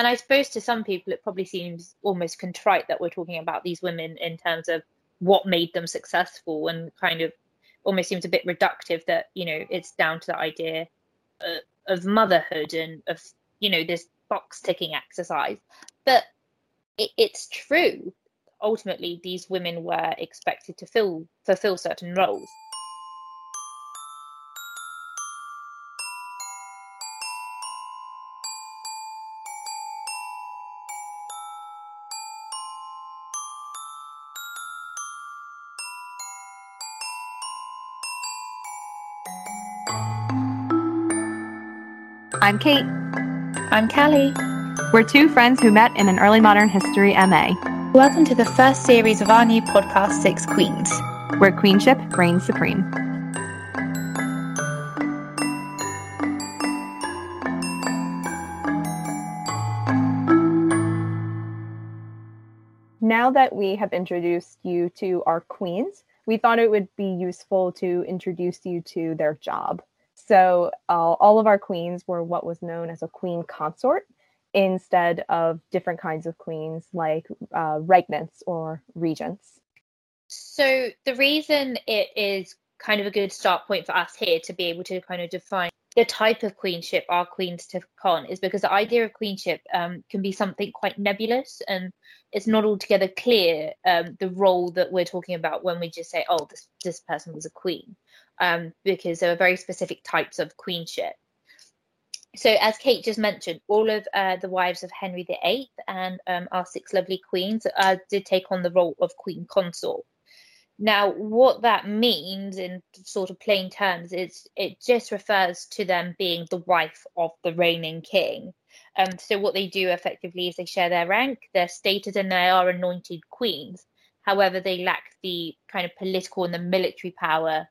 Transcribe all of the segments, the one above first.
and I suppose to some people it probably seems almost contrite that we're talking about these women in terms of what made them successful and kind of almost seems a bit reductive that you know it's down to the idea uh, of motherhood and of you know this box ticking exercise. But it, it's true ultimately these women were expected to fill fulfill certain roles I'm Kate. I'm Cally. We're two friends who met in an early modern history MA. Welcome to the first series of our new podcast, Six Queens, where queenship reigns supreme. Now that we have introduced you to our queens, we thought it would be useful to introduce you to their job. So uh, all of our queens were what was known as a queen consort instead of different kinds of queens like uh, regnants or regents. So the reason it is kind of a good start point for us here to be able to kind of define the type of queenship our queens took on is because the idea of queenship um, can be something quite nebulous and it's not altogether clear um, the role that we're talking about when we just say, oh, this, this person was a queen um, because there are very specific types of queenship. So, as Kate just mentioned, all of uh, the wives of Henry VIII and um, our six lovely queens uh, did take on the role of queen consort. Now, what that means in sort of plain terms is it just refers to them being the wife of the reigning king. Um, so, what they do effectively is they share their rank, their status, and they are anointed queens. However, they lack the kind of political and the military power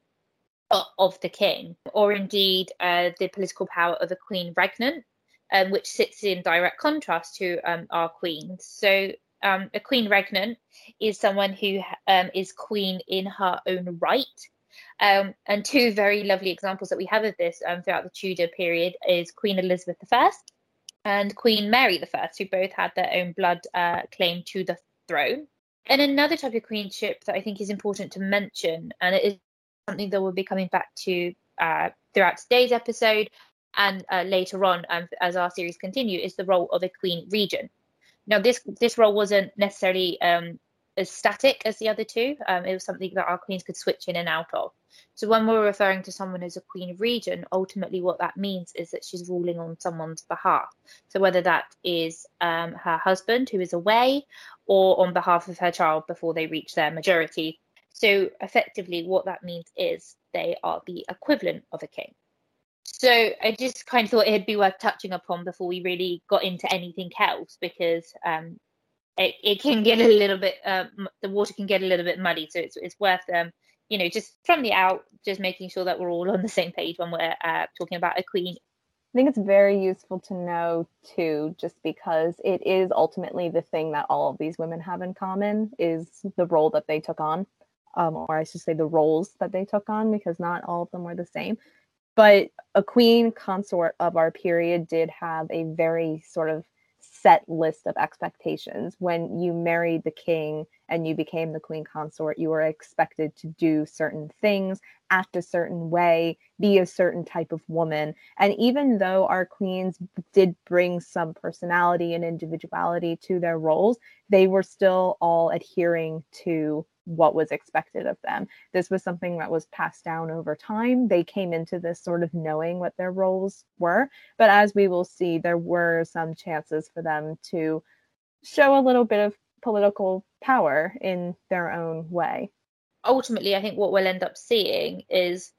of the king, or indeed uh, the political power of a queen regnant, um, which sits in direct contrast to um, our queens. So, um, a queen regnant is someone who um, is queen in her own right. Um, and two very lovely examples that we have of this um, throughout the Tudor period is Queen Elizabeth I and Queen Mary I, who both had their own blood uh, claim to the throne. And another type of queenship that I think is important to mention, and it is something that we'll be coming back to uh, throughout today's episode and uh, later on um, as our series continue is the role of a queen regent. Now, this this role wasn't necessarily um, as static as the other two. Um, it was something that our queens could switch in and out of. So when we're referring to someone as a queen regent, ultimately what that means is that she's ruling on someone's behalf. So whether that is um, her husband who is away, or on behalf of her child before they reach their majority, so effectively, what that means is they are the equivalent of a king. So I just kind of thought it'd be worth touching upon before we really got into anything else because um, it, it can get a little bit um, the water can get a little bit muddy. So it's it's worth um, you know just from the out just making sure that we're all on the same page when we're uh, talking about a queen. I think it's very useful to know too, just because it is ultimately the thing that all of these women have in common is the role that they took on um, or I should say the roles that they took on, because not all of them were the same. But a queen consort of our period did have a very sort of set list of expectations. When you married the king and you became the queen consort, you were expected to do certain things, act a certain way, be a certain type of woman. And even though our queens did bring some personality and individuality to their roles, they were still all adhering to what was expected of them. This was something that was passed down over time. They came into this sort of knowing what their roles were. But as we will see, there were some chances for them to show a little bit of political power in their own way. Ultimately, I think what we'll end up seeing is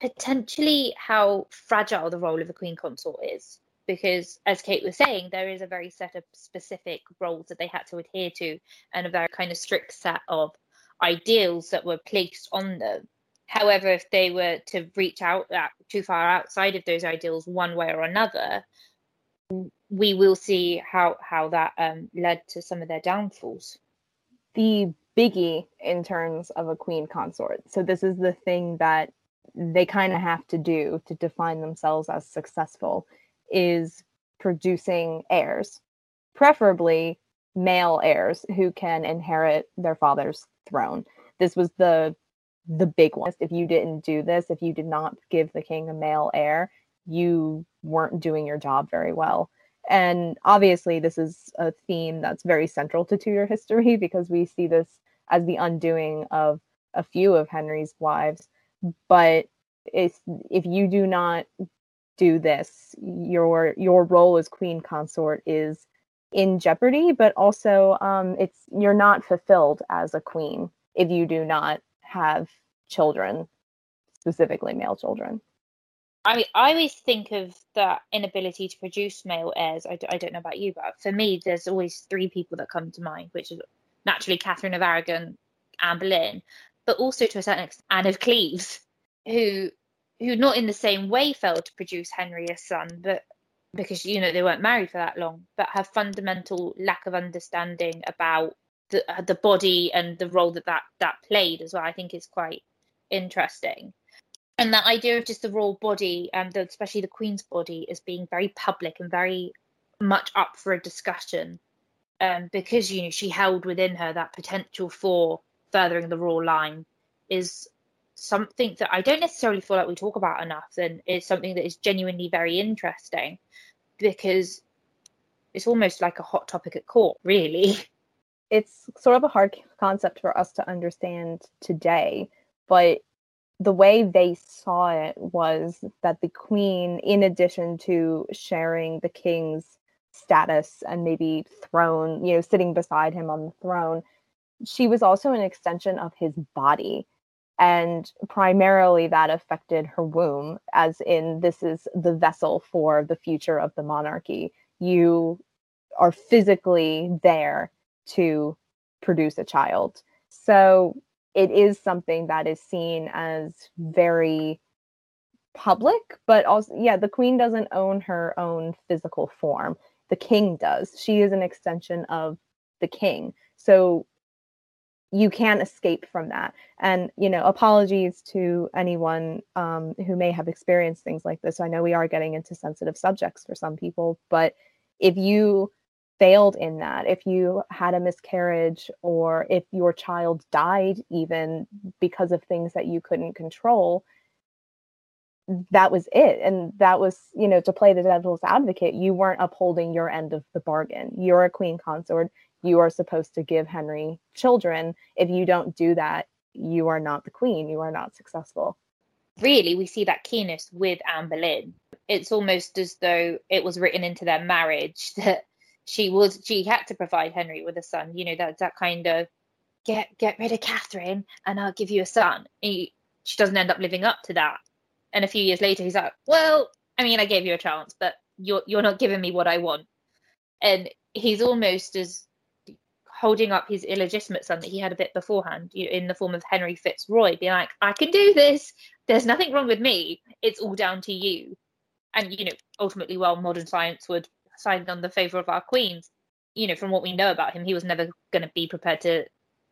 potentially how fragile the role of a queen consort is because as kate was saying there is a very set of specific roles that they had to adhere to and a very kind of strict set of ideals that were placed on them. However, if they were to reach out that too far outside of those ideals one way or another, we will see how how that um, led to some of their downfalls. The biggie in terms of a queen consort. So this is the thing that they kind of have to do to define themselves as successful is producing heirs preferably male heirs who can inherit their father's throne. This was the the big one. If you didn't do this, if you did not give the king a male heir, you weren't doing your job very well. And obviously, this is a theme that's very central to Tudor history because we see this as the undoing of a few of Henry's wives. But if if you do not do this, your your role as queen consort is in jeopardy. But also, um, it's you're not fulfilled as a queen if you do not have children, specifically male children. I mean, I always think of that inability to produce male heirs. I d- I don't know about you, but for me, there's always three people that come to mind, which is naturally Catherine of Aragon, Anne Boleyn, but also to a certain extent Anne of Cleves, who who not in the same way failed to produce Henry a son, but because you know they weren't married for that long, but her fundamental lack of understanding about the the body and the role that that that played as well, I think is quite interesting. And that idea of just the royal body and the, especially the queen's body as being very public and very much up for a discussion um, because you know she held within her that potential for furthering the royal line is something that I don't necessarily feel like we talk about enough and is something that is genuinely very interesting because it's almost like a hot topic at court really it's sort of a hard concept for us to understand today but the way they saw it was that the queen, in addition to sharing the king's status and maybe throne, you know, sitting beside him on the throne, she was also an extension of his body. And primarily that affected her womb, as in, this is the vessel for the future of the monarchy. You are physically there to produce a child. So it is something that is seen as very public, but also, yeah, the queen doesn't own her own physical form. The king does. She is an extension of the king. So you can't escape from that. And, you know, apologies to anyone um, who may have experienced things like this. I know we are getting into sensitive subjects for some people, but if you failed in that, if you had a miscarriage or if your child died even because of things that you couldn't control, that was it. And that was, you know, to play the devil's advocate, you weren't upholding your end of the bargain. You're a queen consort. You are supposed to give Henry children. If you don't do that, you are not the queen. You are not successful. Really, we see that keenness with Anne Boleyn. It's almost as though it was written into their marriage that she was she had to provide Henry with a son. You know that that kind of get get rid of Catherine and I'll give you a son. He, she doesn't end up living up to that. And a few years later, he's like, "Well, I mean, I gave you a chance, but you're you're not giving me what I want." And he's almost as holding up his illegitimate son that he had a bit beforehand, you in the form of Henry Fitzroy, being like, "I can do this. There's nothing wrong with me. It's all down to you." And you know, ultimately, while modern science would sign on the favor of our queens. You know, from what we know about him, he was never going to be prepared to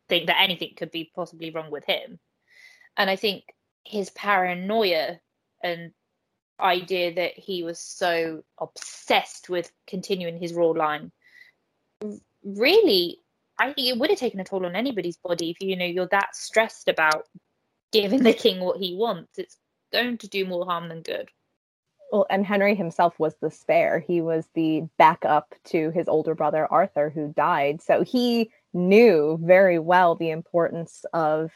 think that anything could be possibly wrong with him. And I think his paranoia and idea that he was so obsessed with continuing his royal line really I think it would have taken a toll on anybody's body if you know you're that stressed about giving the king what he wants. It's going to do more harm than good well, and Henry himself was the spare. He was the backup to his older brother Arthur, who died. So he knew very well the importance of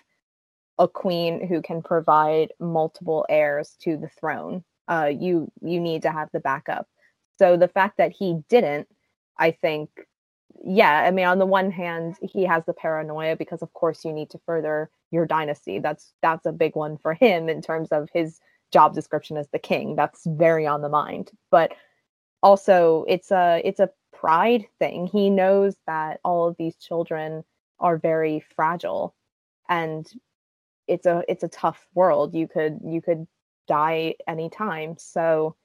a queen who can provide multiple heirs to the throne. Uh, you you need to have the backup. So the fact that he didn't, I think, yeah. I mean, on the one hand, he has the paranoia because, of course, you need to further your dynasty. That's that's a big one for him in terms of his job description as the king. That's very on the mind. But also it's a it's a pride thing. He knows that all of these children are very fragile and it's a it's a tough world. You could you could die anytime. So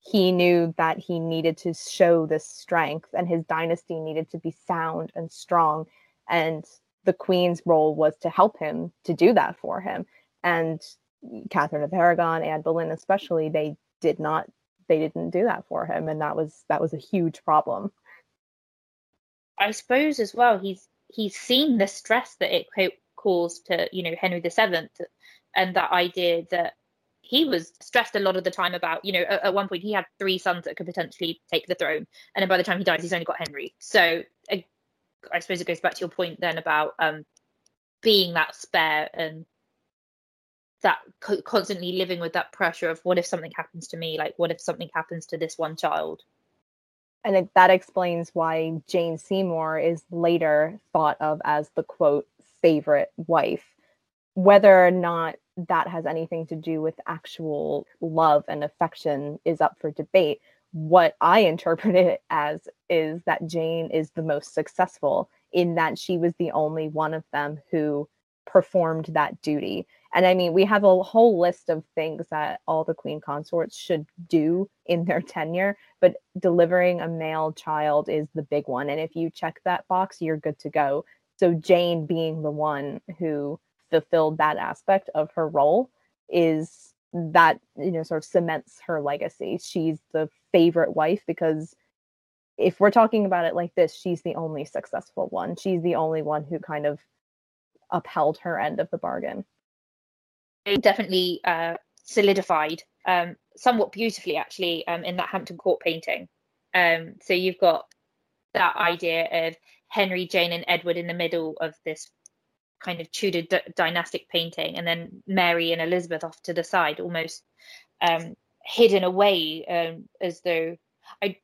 he knew that he needed to show this strength and his dynasty needed to be sound and strong. And the queen's role was to help him to do that for him. And Catherine of Aragon, Anne Boleyn especially, they did not they didn't do that for him. And that was that was a huge problem. I suppose as well, he's he's seen the stress that it caused to you know Henry VII, and that idea that he was stressed a lot of the time about you know at, at, one point he had three sons that could potentially take the throne, and then by the time he dies, he's only got Henry. So I, I suppose it goes back to your point then about um, being that spare and that co- constantly living with that pressure of what if something happens to me like what if something happens to this one child and it, that explains why Jane Seymour is later thought of as the quote favorite wife. Whether or not that has anything to do with actual love and affection is up for debate. What I interpret it as is that Jane is the most successful in that she was the only one of them who performed that duty. And I mean, we have a whole list of things that all the queen consorts should do in their tenure, but delivering a male child is the big one. And if you check that box, you're good to go. So, Jane being the one who fulfilled that aspect of her role is that, you know, sort of cements her legacy. She's the favorite wife because if we're talking about it like this, she's the only successful one. She's the only one who kind of upheld her end of the bargain. It definitely uh, solidified um, somewhat beautifully, actually, um, in that Hampton Court painting. Um, so you've got that idea of Henry, Jane, and Edward in the middle of this kind of Tudor d- dynastic painting, and then Mary and Elizabeth off to the side, almost um, hidden away, um, as though I,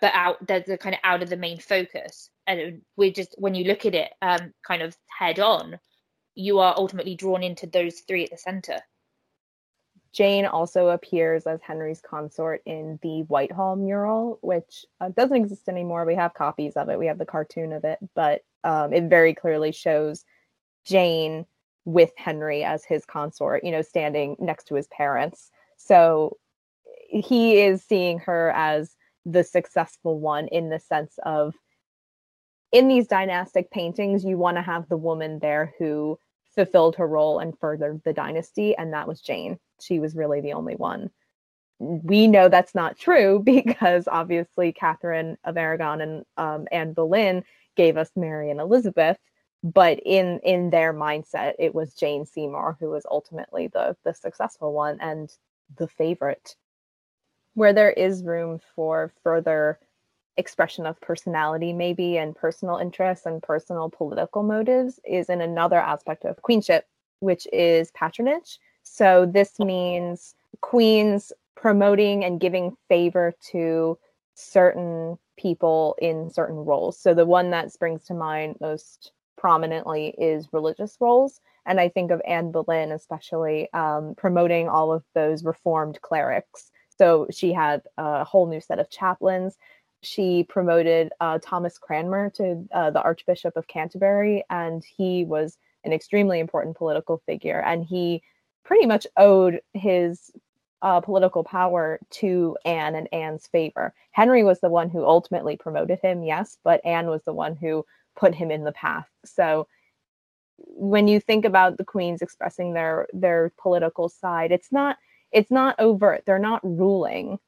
but out they're, they're kind of out of the main focus. And we're just when you look at it um, kind of head on you are ultimately drawn into those three at the center. Jane also appears as henry's consort in the whitehall mural which uh, doesn't exist anymore. We have copies of it. We have the cartoon of it. But um, it very clearly shows jane with henry as his consort you know standing next to his parents so he is seeing her as the successful one in the sense of in these dynastic paintings, you want to have the woman there who fulfilled her role and furthered the dynasty, and that was Jane. She was really the only one. We know that's not true because obviously Catherine of Aragon and um, Anne Boleyn gave us Mary and Elizabeth, but in in their mindset, it was Jane Seymour who was ultimately the the successful one and the favorite. Where there is room for further expression of personality maybe and personal interests and personal political motives is in another aspect of queenship which is patronage so this means queens promoting and giving favor to certain people in certain roles so the one that springs to mind most prominently is religious roles and i think of anne boleyn especially um, promoting all of those reformed clerics so she had a whole new set of chaplains she promoted uh, Thomas Cranmer to uh, the Archbishop of Canterbury, and he was an extremely important political figure. And he pretty much owed his uh, political power to Anne and Anne's favor. Henry was the one who ultimately promoted him, yes, but Anne was the one who put him in the path. So when you think about the queens expressing their their political side, it's not it's not overt. They're not ruling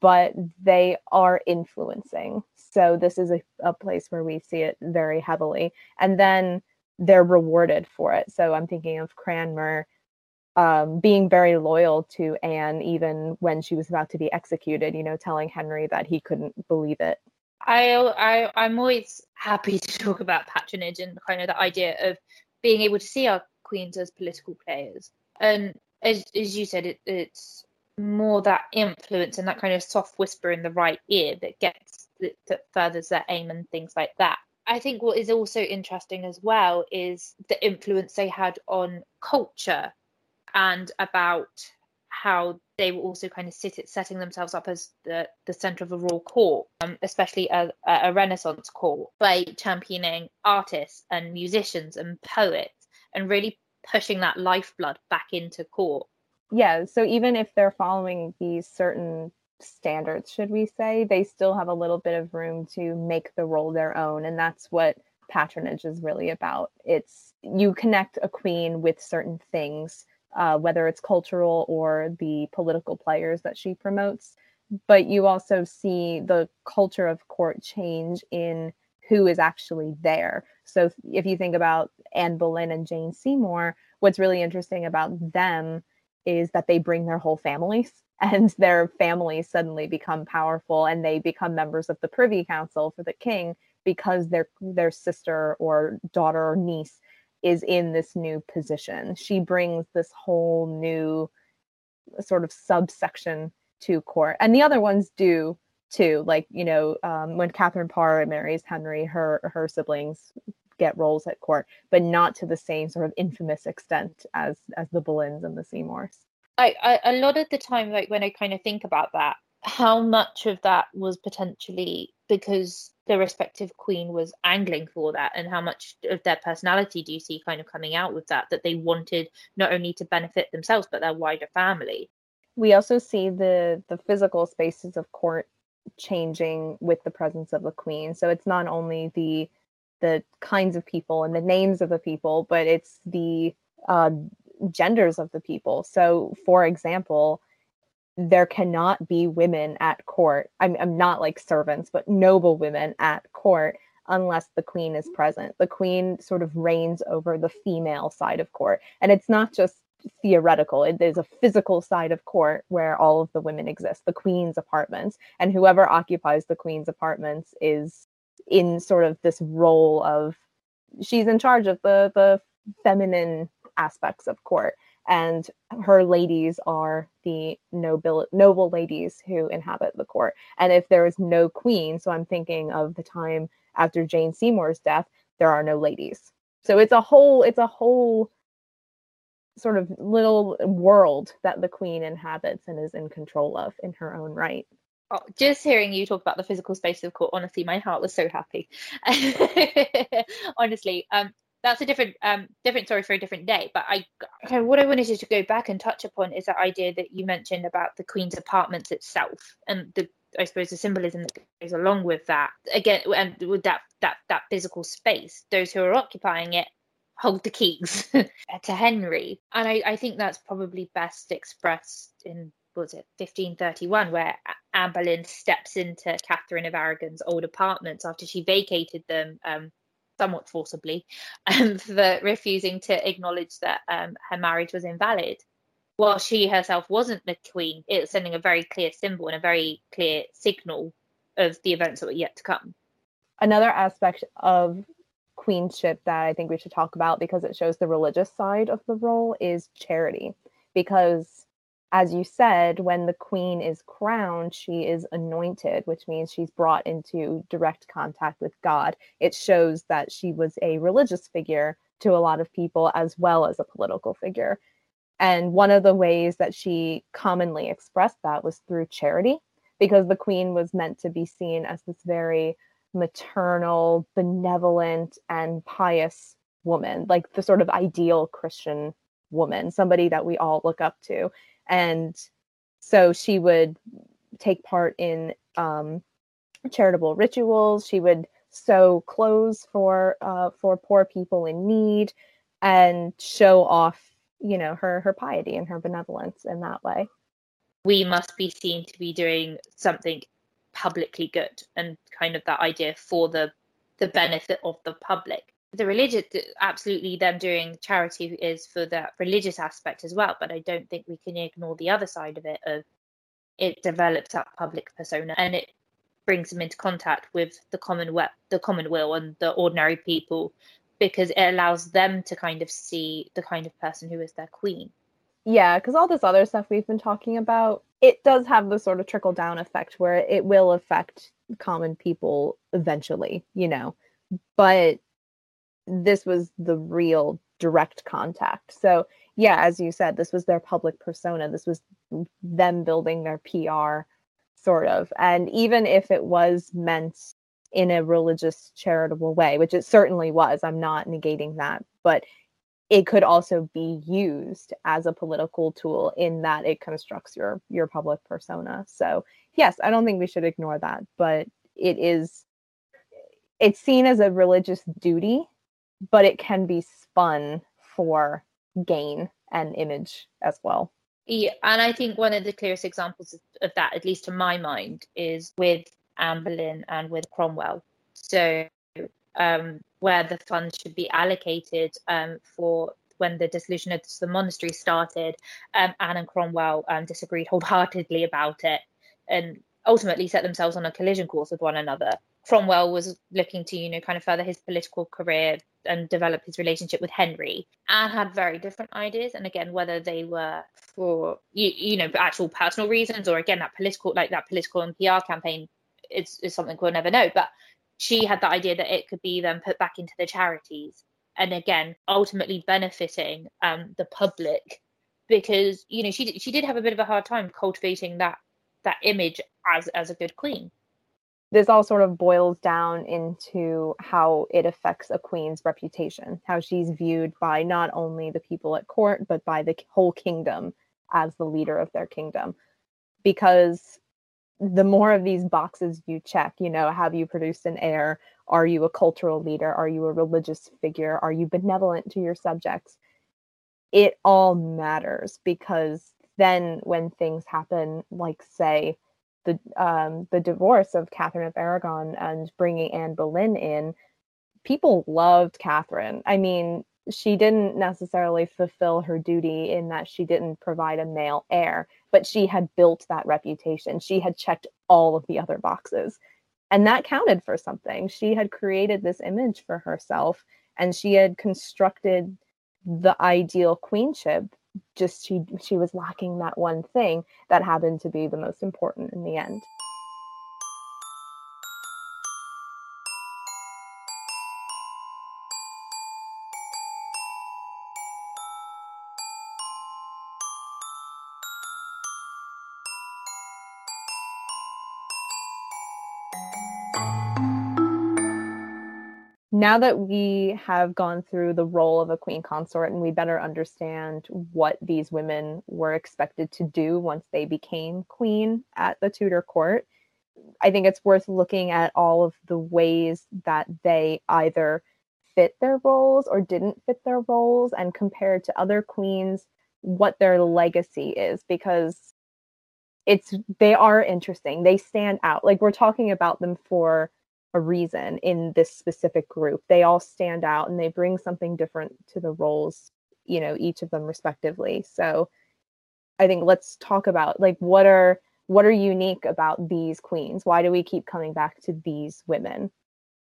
but they are influencing. So this is a, a place where we see it very heavily. And then they're rewarded for it. So I'm thinking of Cranmer um, being very loyal to Anne even when she was about to be executed, you know, telling Henry that he couldn't believe it. I, I I'm always happy to talk about patronage and kind of the idea of being able to see our queens as political players. And as as you said, it, it's more that influence and that kind of soft whisper in the right ear that gets that, that furthers their aim and things like that. I think what is also interesting as well is the influence they had on culture and about how they were also kind of sit, setting themselves up as the, the center of a royal court, um, especially a, a Renaissance court, by championing artists and musicians and poets and really pushing that lifeblood back into court. Yeah so even if they're following these certain standards should we say they still have a little bit of room to make the role their own and that's what patronage is really about. It's you connect a queen with certain things uh, whether it's cultural or the political players that she promotes but you also see the culture of court change in who is actually there. So if you think about Anne Boleyn and Jane Seymour, what's really interesting about them is that they bring their whole families and their families suddenly become powerful and they become members of the privy council for the king because their their sister or daughter or niece is in this new position. She brings this whole new sort of subsection to court. And the other ones do too. Like, you know, um, when Catherine Parr marries Henry, her her siblings get roles at court, but not to the same sort of infamous extent as as the Boleyns and the Seymours. I, I a lot of the time, like when I kind of think about that, how much of that was potentially because the respective queen was angling for that and how much of their personality do you see kind of coming out with that that they wanted not only to benefit themselves but their wider family? We also see the the physical spaces of court changing with the presence of the queen. So it's not only the the kinds of people and the names of the people but it's the uh, genders of the people. So for example there cannot be women at court. I'm, I'm not like servants, but noble women at court unless the queen is present. The queen sort of reigns over the female side of court. And it's not just theoretical, it is a physical side of court where all of the women exist, the queen's apartments. And whoever occupies the queen's apartments is in sort of this role of she's in charge of the the feminine aspects of court and her ladies are the noble noble ladies who inhabit the court. And if there is no queen, so I'm thinking of the time after Jane Seymour's death, there are no ladies. So it's a whole it's a whole sort of little world that the queen inhabits and is in control of in her own right. Oh, just hearing you talk about the physical space of court, honestly, my heart was so happy. honestly, um, that's a different um different story for a different day but i okay what i wanted to go back and touch upon is that idea that you mentioned about the queen's apartments itself and the i suppose the symbolism that goes along with that. Again and with that that that physical space those who are occupying it hold the keys to henry. And I, I think that's probably best expressed in was it 1531 where Anne Boleyn steps into Catherine of Aragon's old apartments after she vacated them um, somewhat forcibly, um, for refusing to acknowledge that um, her marriage was invalid. While she herself wasn't the queen, it was sending a very clear symbol and a very clear signal of the events that were yet to come. Another aspect of queenship that I think we should talk about because it shows the religious side of the role is charity. Because as you said, when the queen is crowned, she is anointed, which means she's brought into direct contact with God. It shows that she was a religious figure to a lot of people as well as a political figure. And one of the ways that she commonly expressed that was through charity, because the queen was meant to be seen as this very maternal, benevolent, and pious woman, like the sort of ideal Christian woman, somebody that we all look up to and so she would take part in um, charitable rituals. She would sew clothes for uh, for poor people in need and show off, you know, her her piety and her benevolence in that way. We must be seen to be doing something publicly good and kind of that idea for the the benefit of the public the religious absolutely them doing charity is for that religious aspect as well but i don't think we can ignore the other side of it of it develops that public persona and it brings them into contact with the common the common will and the ordinary people because it allows them to kind of see the kind of person who is their queen. Yeah because all this other stuff we've been talking about it does have the sort of trickle down effect where it will affect common people eventually you know? But this was the real direct contact. So, yeah, as you said, this was their public persona. This was them building their PR, sort of. And even if it was meant in a religious, charitable way, which it certainly was, I'm not negating that, but it could also be used as a political tool in that it constructs your your public persona. So, yes, I don't think we should ignore that, but it is it's seen as a religious duty but it can be spun for gain and image as well. Yeah, and I think one of the clearest examples of, that, at least to my mind, is with Anne Boleyn and with Cromwell. So um, where the funds should be allocated um, for when the dissolution of the monastery started, um, Anne and Cromwell um, disagreed wholeheartedly about it and ultimately set themselves on a collision course with one another. Cromwell was looking to, you know, kind of further his political career and develop his relationship with Henry. Anne had very different ideas, and again, whether they were for you, you know actual personal reasons or again that political, like that political and PR campaign, is is something we'll never know. But she had the idea that it could be then put back into the charities, and again, ultimately benefiting um, the public because you know she she did have a bit of a hard time cultivating that that image as as a good queen this all sort of boils down into how it affects a queen's reputation, how she's viewed by not only the people at court, but by the whole kingdom as the leader of their kingdom. Because the more of these boxes you check, you know, have you produced an heir? Are you a cultural leader? Are you a religious figure? Are you benevolent to your subjects? It all matters because then when things happen, like, say, the um, the divorce of Catherine of Aragon and bringing Anne Boleyn in, people loved Catherine. I mean, she didn't necessarily fulfill her duty in that she didn't provide a male heir, but she had built that reputation. She had checked all of the other boxes. And that counted for something. She had created this image for herself and she had constructed the ideal queenship just she she was lacking that one thing that happened to be the most important in the end. Now that we have gone through the role of a queen consort and we better understand what these women were expected to do once they became queen at the Tudor court, I think it's worth looking at all of the ways that they either fit their roles or didn't fit their roles and compared to other queens what their legacy is because it's they are interesting. They stand out. Like we're talking about them for a reason in this specific group. They all stand out and they bring something different to the roles, you know, each of them respectively. So I think let's talk about like what are what are unique about these queens? Why do we keep coming back to these women?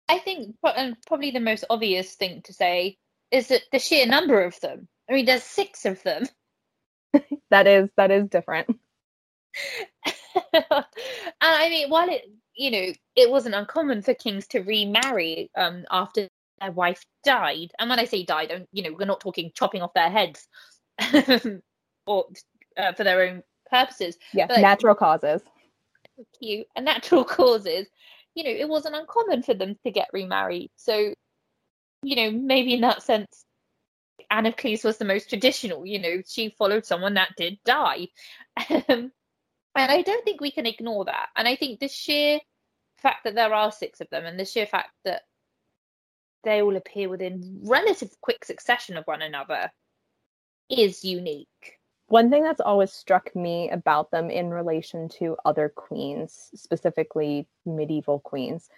I think and um, probably the most obvious thing to say is that the sheer number of them. I mean, there's six of them. that is that is different. and I mean, while it you know, it wasn't uncommon for kings to remarry um, after their wife died. And when I say died, I'm, you know, we're not talking chopping off their heads or uh, for their own purposes. Yeah, but, natural causes. Cute and natural causes. You know, it wasn't uncommon for them to get remarried. So, you know, maybe in that sense, Anne of Cleves was the most traditional. You know, she followed someone that did die. And I don't think we can ignore that. And I think the sheer fact that there are six of them and the sheer fact that they all appear within relative quick succession of one another is unique. One thing that's always struck me about them in relation to other queens, specifically medieval queens,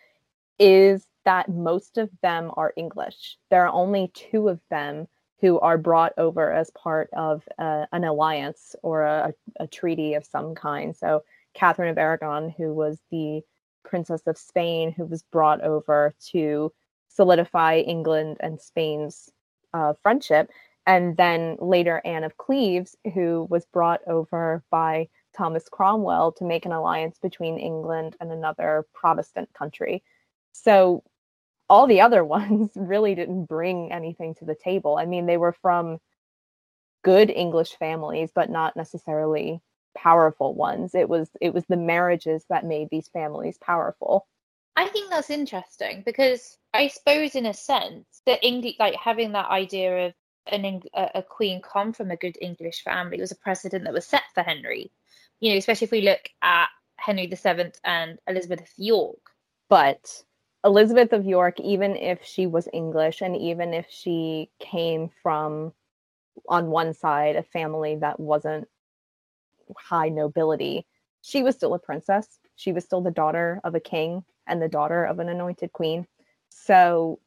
is that most of them are English. There are only two of them who are brought over as part of uh, an alliance or a, a, treaty of some kind. So, Catherine of Aragon, who was the Princess of Spain, who was brought over to solidify England and Spain's uh, friendship. And then later, Anne of Cleves, who was brought over by Thomas Cromwell to make an alliance between England and another Protestant country. So all the other ones really didn't bring anything to the table. I mean, they were from good English families, but not necessarily powerful ones. It was it was the marriages that made these families powerful. I think that's interesting because I suppose, in a sense, that English, like having that idea of an a queen come from a good English family was a precedent that was set for Henry. You know, especially if we look at Henry VII and Elizabeth of York. But Elizabeth of York, even if she was English and even if she came from, on one side, a family that wasn't high nobility, she was still a princess. She was still the daughter of a king and the daughter of an anointed queen. So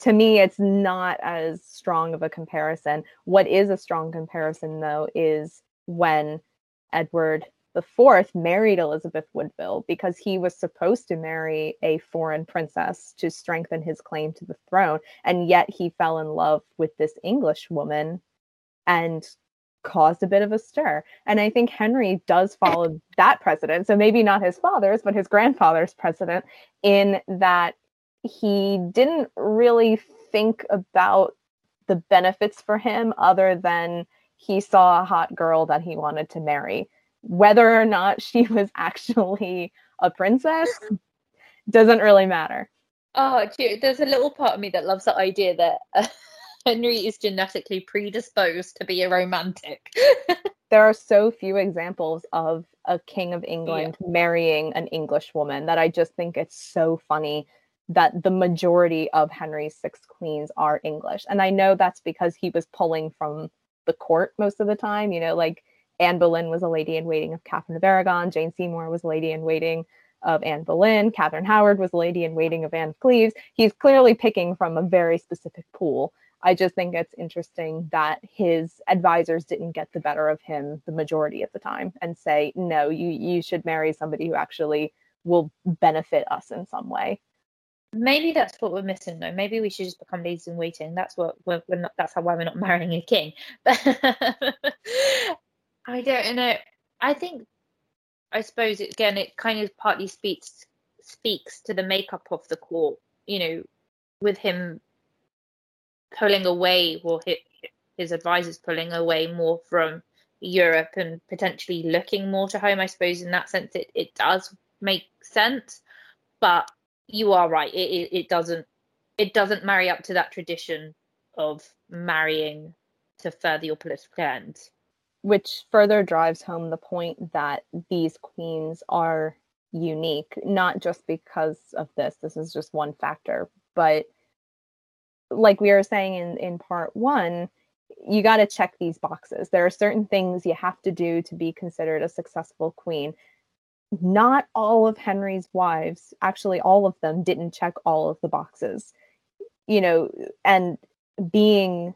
to me, it's not as strong of a comparison. What is a strong comparison, though, is when Edward the Fourth married Elizabeth Woodville because he was supposed to marry a foreign princess to strengthen his claim to the throne, and yet he fell in love with this English woman and caused a bit of a stir. And I think Henry does follow that precedent. So maybe not his father's, but his grandfather's precedent in that he didn't really think about the benefits for him other than he saw a hot girl that he wanted to marry whether or not she was actually a princess doesn't really matter. Oh, there's a little part of me that loves the idea that uh, Henry is genetically predisposed to be a romantic. there are so few examples of a king of England yeah. marrying an English woman that I just think it's so funny that the majority of Henry's six queens are English. And I know that's because he was pulling from the court most of the time, you know, like Anne Boleyn was a lady in waiting of Catherine of Aragon. Jane Seymour was a lady in waiting of Anne Boleyn. Catherine Howard was a lady in waiting of Anne of Cleves. He's clearly picking from a very specific pool. I just think it's interesting that his advisors didn't get the better of him the majority of the time and say, no, you, you should marry somebody who actually will benefit us in some way. Maybe that's what we're missing, though. Maybe we should just become ladies in waiting. That's what we're, we're not. That's how why we're not marrying a king. I don't know. I think, I suppose again, it kind of partly speaks speaks to the makeup of the court. You know, with him pulling away, or his, his advisors pulling away more from Europe and potentially looking more to home. I suppose in that sense, it it does make sense. But you are right. It it, it doesn't it doesn't marry up to that tradition of marrying to further your political ends which further drives home the point that these queens are unique, not just because of this. This is just one factor, but like we were saying in, in part one, you got to check these boxes. There are certain things you have to do to be considered a successful queen. Not all of Henry's wives, actually, all of them didn't check all of the boxes. You know, and being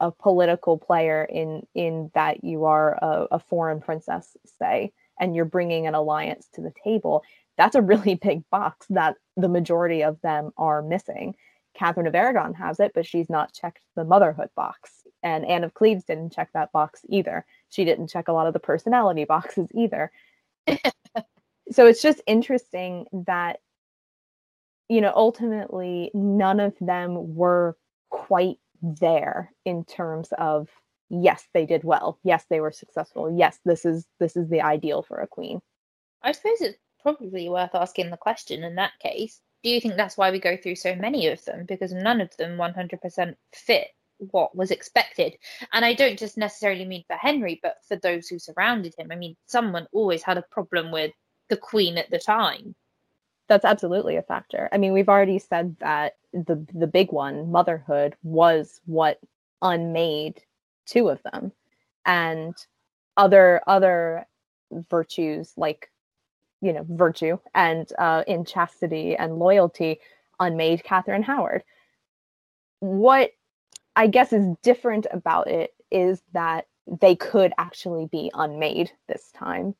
a political player in in that you are a, a foreign princess, say, and you're bringing an alliance to the table. That's a really big box that the majority of them are missing. Catherine of Aragon has it, but she's not checked the motherhood box. And Anne of Cleves didn't check that box either. She didn't check a lot of the personality boxes either. so it's just interesting that, you know, ultimately none of them were quite there in terms of yes they did well. Yes they were successful. Yes this is this is the ideal for a queen. I suppose it's probably worth asking the question in that case. Do you think that's why we go through so many of them? Because none of them 100% fit what was expected. And i don't just necessarily mean for henry but for those who surrounded him. I mean someone always had a problem with the queen at the time that's absolutely a factor. I mean, we've already said that the the big one, motherhood, was what unmade two of them, and other other virtues like you know virtue and uh, in chastity and loyalty unmade Catherine Howard. What I guess is different about it is that they could actually be unmade this time.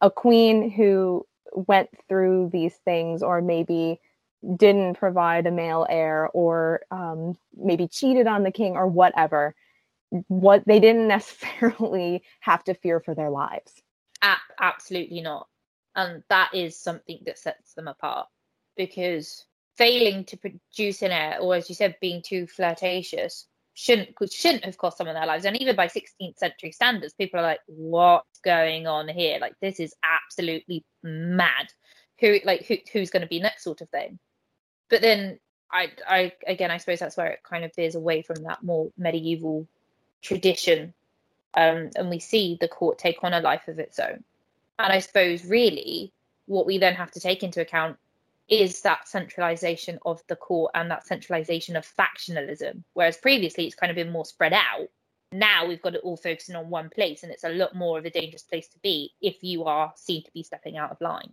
A queen who went through these things or maybe didn't provide a male heir or um, maybe cheated on the king or whatever what they didn't necessarily have to fear for their lives. Absolutely not. And that is something that sets them apart because failing to produce an heir or as you said being too flirtatious shouldn't shouldn't have cost someone their lives. And even by 16th century standards, people are like, "What's going on here? Like this is absolutely mad. Who like who who's going to be next?" Sort of thing. But then I I again I suppose that's where it kind of veers away from that more medieval tradition, um, and we see the court take on a life of its own. And I suppose really what we then have to take into account is that centralization of the court and that centralization of factionalism. Whereas previously it's kind of been more spread out. Now we've got it all focusing on one place, and it's a lot more of a dangerous place to be if you are seen to be stepping out of line.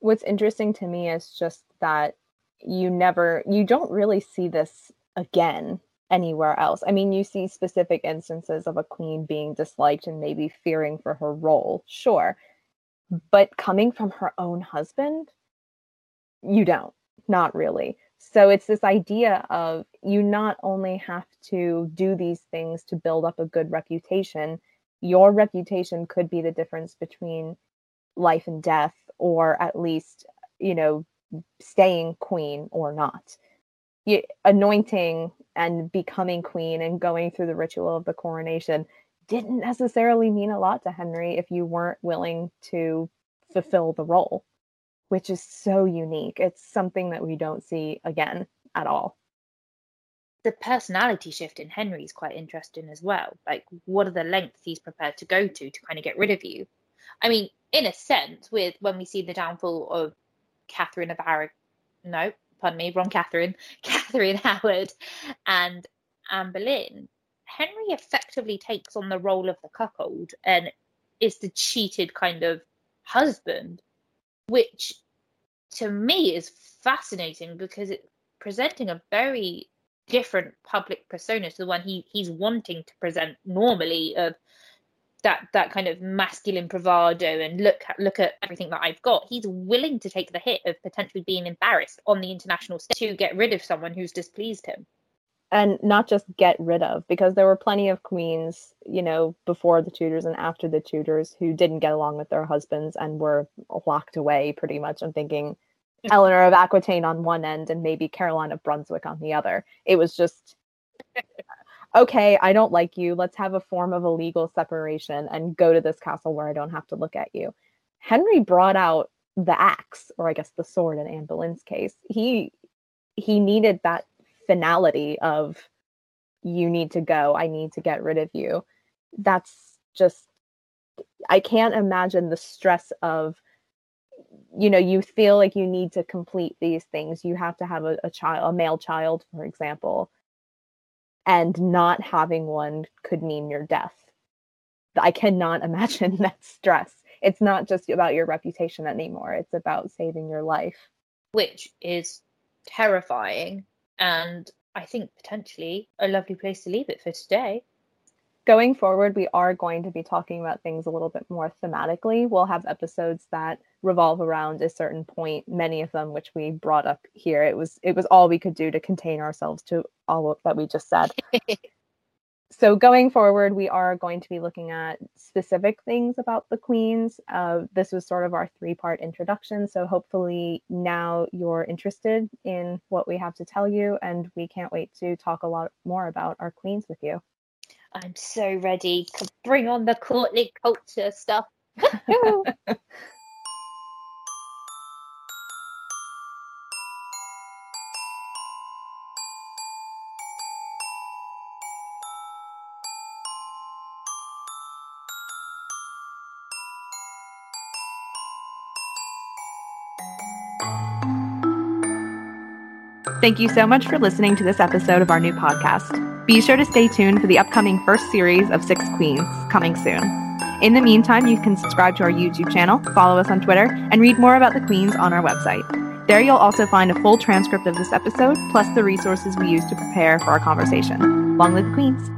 What's interesting to me is just that you never you don't really see this again anywhere else. I mean, you see specific instances of a queen being disliked and maybe fearing for her role, sure. But coming from her own husband, you don't, not really. So it's this idea of you not only have to do these things to build up a good reputation, your reputation could be the difference between life and death, or at least, you know, staying queen or not. You, anointing and becoming queen and going through the ritual of the coronation didn't necessarily mean a lot to Henry if you weren't willing to fulfill the role which is so unique. It's something that we don't see again at all. The personality shift in Henry is quite interesting as well. Like, what are the lengths he's prepared to go to to kind of get rid of you? I mean, in a sense, with when we see the downfall of Catherine of Aragon, no, pardon me, wrong Catherine, Catherine Howard, and Anne Boleyn, Henry effectively takes on the role of the cuckold and is the cheated kind of husband which to me is fascinating because it's presenting a very different public persona to the one he he's wanting to present normally of that that kind of masculine bravado and look look at everything that I've got. He's willing to take the hit of potentially being embarrassed on the international stage to get rid of someone who's displeased him and not just get rid of because there were plenty of queens you know before the tudors and after the tudors who didn't get along with their husbands and were locked away pretty much. I'm thinking eleanor of aquitaine on one end and maybe caroline of brunswick on the other. It was just okay i don't like you. Let's have a form of a legal separation and go to this castle where i don't have to look at you. Henry brought out the axe or i guess the sword in anne boleyn's case. He he needed that finality of you need to go i need to get rid of you. That's just i can't imagine the stress of you know you feel like you need to complete these things you have to have a, a child a male child for example and not having one could mean your death. I cannot imagine that stress. It's not just about your reputation anymore it's about saving your life. Which is terrifying and I think potentially a lovely place to leave it for today. Going forward, we are going to be talking about things a little bit more thematically. We'll have episodes that revolve around a certain point, many of them which we brought up here. It was it was all we could do to contain ourselves to all that we just said. so going forward, we are going to be looking at specific things about the queens. Uh, this was sort of our three-part introduction, so hopefully now you're interested in what we have to tell you, and we can't wait to talk a lot more about our queens with you. I'm so ready to bring on the courtly culture stuff. Thank you so much for listening to this episode of our new podcast. Be sure to stay tuned for the upcoming first series of Six Queens coming soon. In the meantime, you can subscribe to our YouTube channel, follow us on Twitter, and read more about the queens on our website. There you'll also find a full transcript of this episode, plus the resources we used to prepare for our conversation. Long live queens!